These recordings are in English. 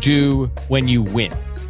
do when you win?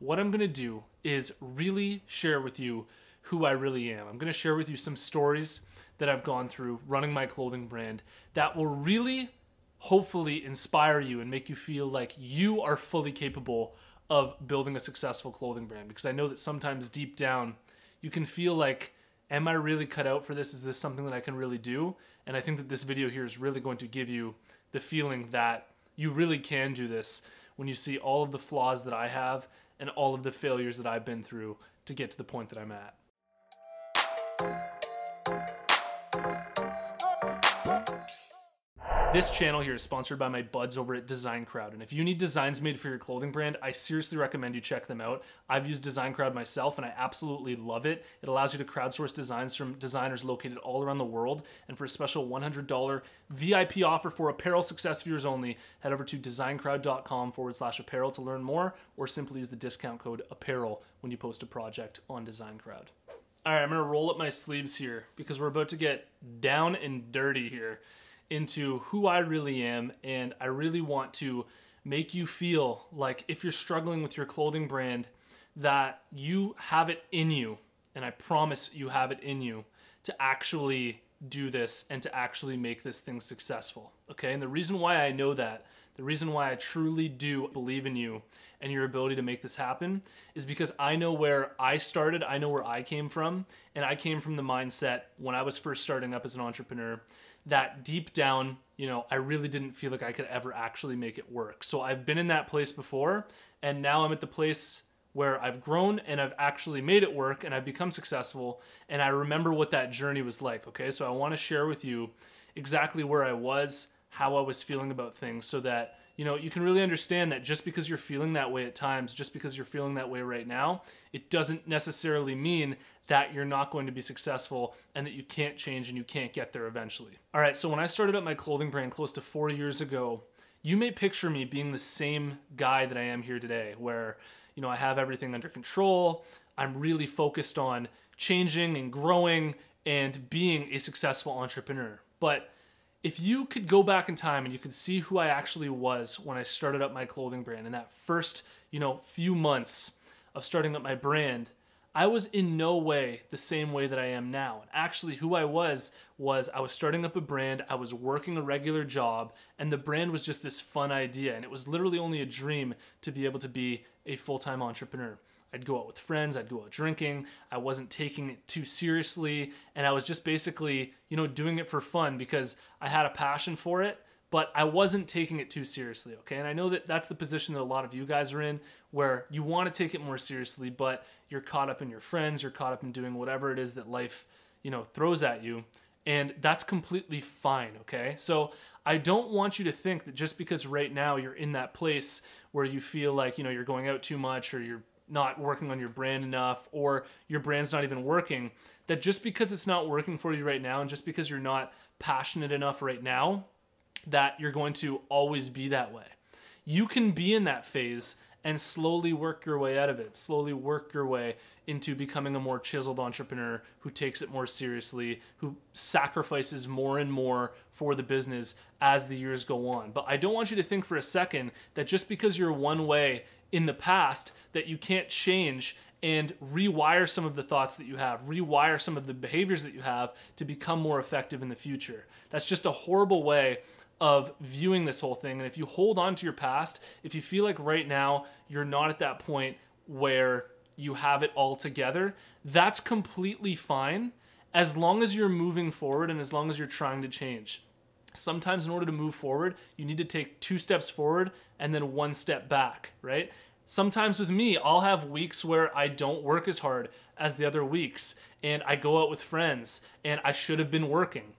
what I'm going to do is really share with you who I really am. I'm going to share with you some stories that I've gone through running my clothing brand that will really hopefully inspire you and make you feel like you are fully capable of building a successful clothing brand because I know that sometimes deep down you can feel like am I really cut out for this? Is this something that I can really do? And I think that this video here is really going to give you the feeling that you really can do this when you see all of the flaws that I have and all of the failures that I've been through to get to the point that I'm at. This channel here is sponsored by my buds over at Design Crowd. And if you need designs made for your clothing brand, I seriously recommend you check them out. I've used Design Crowd myself and I absolutely love it. It allows you to crowdsource designs from designers located all around the world. And for a special $100 VIP offer for apparel success viewers only, head over to designcrowd.com forward slash apparel to learn more or simply use the discount code apparel when you post a project on Design Crowd. All right, I'm gonna roll up my sleeves here because we're about to get down and dirty here into who I really am, and I really want to make you feel like if you're struggling with your clothing brand, that you have it in you, and I promise you have it in you to actually do this and to actually make this thing successful. Okay, and the reason why I know that, the reason why I truly do believe in you and your ability to make this happen is because I know where I started, I know where I came from, and I came from the mindset when I was first starting up as an entrepreneur that deep down, you know, I really didn't feel like I could ever actually make it work. So I've been in that place before, and now I'm at the place where I've grown and I've actually made it work and I've become successful. And I remember what that journey was like. Okay. So I want to share with you exactly where I was, how I was feeling about things, so that you know, you can really understand that just because you're feeling that way at times, just because you're feeling that way right now, it doesn't necessarily mean that you're not going to be successful and that you can't change and you can't get there eventually. All right, so when I started up my clothing brand close to four years ago, you may picture me being the same guy that I am here today, where, you know, I have everything under control. I'm really focused on changing and growing and being a successful entrepreneur. But if you could go back in time and you could see who I actually was when I started up my clothing brand in that first, you know, few months of starting up my brand, I was in no way the same way that I am now. And actually, who I was was I was starting up a brand, I was working a regular job, and the brand was just this fun idea. And it was literally only a dream to be able to be a full time entrepreneur. I'd go out with friends, I'd go out drinking. I wasn't taking it too seriously, and I was just basically, you know, doing it for fun because I had a passion for it, but I wasn't taking it too seriously, okay? And I know that that's the position that a lot of you guys are in where you want to take it more seriously, but you're caught up in your friends, you're caught up in doing whatever it is that life, you know, throws at you, and that's completely fine, okay? So, I don't want you to think that just because right now you're in that place where you feel like, you know, you're going out too much or you're not working on your brand enough or your brand's not even working, that just because it's not working for you right now and just because you're not passionate enough right now, that you're going to always be that way. You can be in that phase and slowly work your way out of it, slowly work your way into becoming a more chiseled entrepreneur who takes it more seriously, who sacrifices more and more for the business as the years go on. But I don't want you to think for a second that just because you're one way in the past that you can't change and rewire some of the thoughts that you have, rewire some of the behaviors that you have to become more effective in the future. That's just a horrible way of viewing this whole thing. And if you hold on to your past, if you feel like right now you're not at that point where you have it all together, that's completely fine as long as you're moving forward and as long as you're trying to change. Sometimes, in order to move forward, you need to take two steps forward and then one step back, right? Sometimes with me, I'll have weeks where I don't work as hard as the other weeks, and I go out with friends, and I should have been working.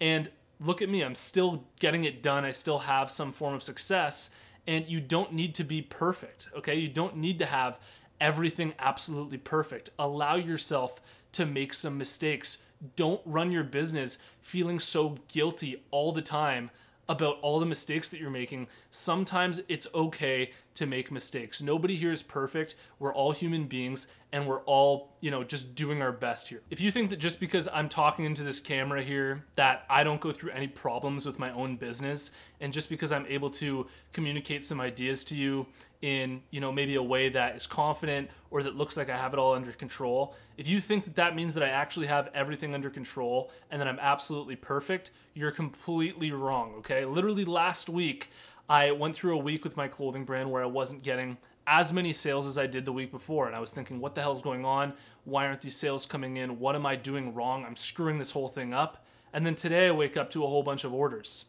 And look at me, I'm still getting it done. I still have some form of success, and you don't need to be perfect, okay? You don't need to have everything absolutely perfect. Allow yourself to make some mistakes. Don't run your business feeling so guilty all the time about all the mistakes that you're making. Sometimes it's okay to make mistakes. Nobody here is perfect. We're all human beings and we're all, you know, just doing our best here. If you think that just because I'm talking into this camera here that I don't go through any problems with my own business and just because I'm able to communicate some ideas to you in, you know, maybe a way that is confident or that looks like I have it all under control, if you think that that means that I actually have everything under control and that I'm absolutely perfect, you're completely wrong, okay? Literally last week, I went through a week with my clothing brand where I wasn't getting as many sales as I did the week before. And I was thinking, what the hell's going on? Why aren't these sales coming in? What am I doing wrong? I'm screwing this whole thing up. And then today I wake up to a whole bunch of orders,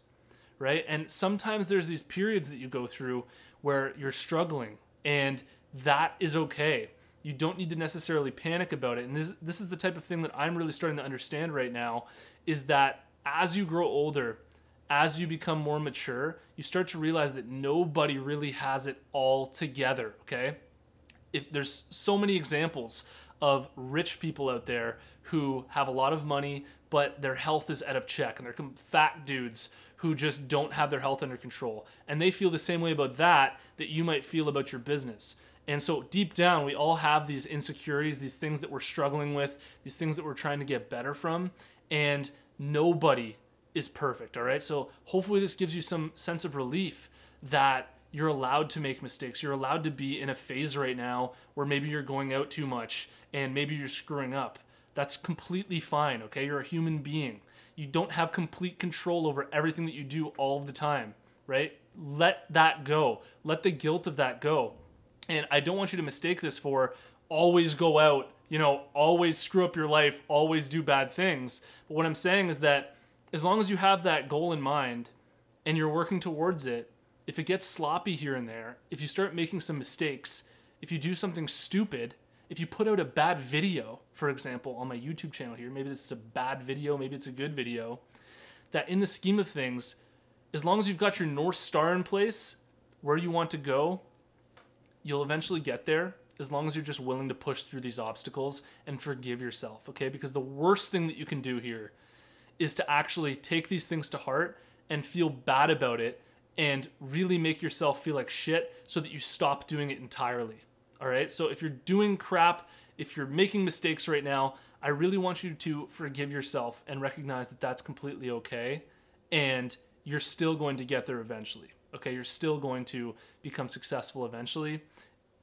right? And sometimes there's these periods that you go through where you're struggling, and that is okay. You don't need to necessarily panic about it. And this, this is the type of thing that I'm really starting to understand right now is that as you grow older, as you become more mature, you start to realize that nobody really has it all together, okay? If there's so many examples of rich people out there who have a lot of money, but their health is out of check, and they're fat dudes who just don't have their health under control. And they feel the same way about that that you might feel about your business. And so deep down, we all have these insecurities, these things that we're struggling with, these things that we're trying to get better from. And nobody is perfect. All right. So hopefully this gives you some sense of relief that you're allowed to make mistakes. You're allowed to be in a phase right now where maybe you're going out too much and maybe you're screwing up. That's completely fine. Okay. You're a human being. You don't have complete control over everything that you do all the time. Right. Let that go. Let the guilt of that go. And I don't want you to mistake this for always go out, you know, always screw up your life, always do bad things. But what I'm saying is that as long as you have that goal in mind and you're working towards it, if it gets sloppy here and there, if you start making some mistakes, if you do something stupid, if you put out a bad video, for example, on my YouTube channel here, maybe this is a bad video, maybe it's a good video, that in the scheme of things, as long as you've got your North Star in place, where you want to go, you'll eventually get there as long as you're just willing to push through these obstacles and forgive yourself, okay? Because the worst thing that you can do here is to actually take these things to heart and feel bad about it and really make yourself feel like shit so that you stop doing it entirely. All right. So if you're doing crap, if you're making mistakes right now, I really want you to forgive yourself and recognize that that's completely okay. And you're still going to get there eventually. Okay. You're still going to become successful eventually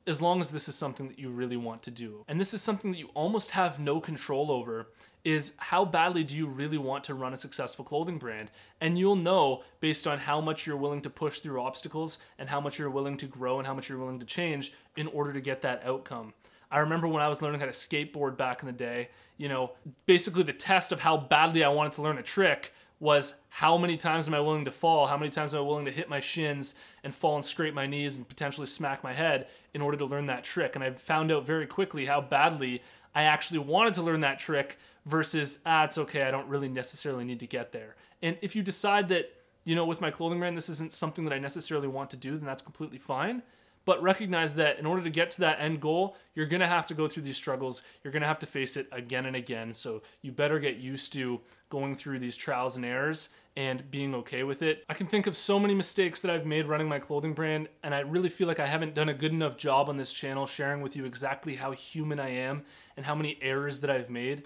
as long as this is something that you really want to do. And this is something that you almost have no control over is how badly do you really want to run a successful clothing brand? And you'll know based on how much you're willing to push through obstacles and how much you're willing to grow and how much you're willing to change in order to get that outcome. I remember when I was learning how to skateboard back in the day, you know, basically the test of how badly I wanted to learn a trick was how many times am I willing to fall? How many times am I willing to hit my shins and fall and scrape my knees and potentially smack my head in order to learn that trick? And I found out very quickly how badly I actually wanted to learn that trick versus, ah, it's okay, I don't really necessarily need to get there. And if you decide that, you know, with my clothing brand, this isn't something that I necessarily want to do, then that's completely fine. But recognize that in order to get to that end goal, you're gonna have to go through these struggles. You're gonna have to face it again and again. So you better get used to going through these trials and errors and being okay with it. I can think of so many mistakes that I've made running my clothing brand, and I really feel like I haven't done a good enough job on this channel sharing with you exactly how human I am and how many errors that I've made.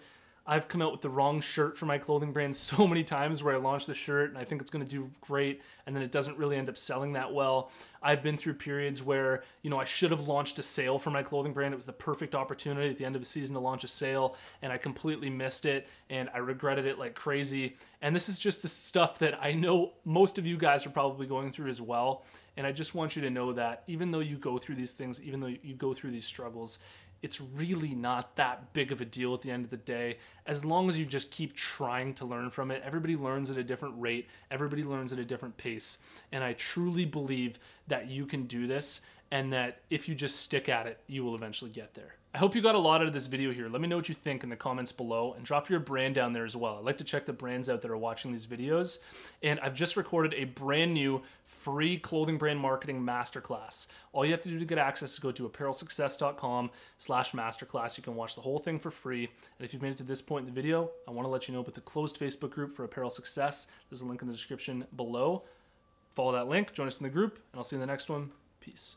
I've come out with the wrong shirt for my clothing brand so many times where I launch the shirt and I think it's going to do great and then it doesn't really end up selling that well. I've been through periods where, you know, I should have launched a sale for my clothing brand. It was the perfect opportunity at the end of the season to launch a sale and I completely missed it and I regretted it like crazy. And this is just the stuff that I know most of you guys are probably going through as well. And I just want you to know that even though you go through these things, even though you go through these struggles, it's really not that big of a deal at the end of the day. As long as you just keep trying to learn from it everybody learns at a different rate everybody learns at a different pace. And i truly believe that you can do this and that if you just stick at it you will eventually get there I hope you got a lot out of this video here. Let me know what you think in the comments below and drop your brand down there as well. I like to check the brands out that are watching these videos. And I've just recorded a brand new free clothing brand marketing masterclass. All you have to do to get access is go to apparelsuccess.com slash masterclass. You can watch the whole thing for free. And if you've made it to this point in the video, I want to let you know about the closed Facebook group for Apparel Success. There's a link in the description below. Follow that link, join us in the group, and I'll see you in the next one. Peace.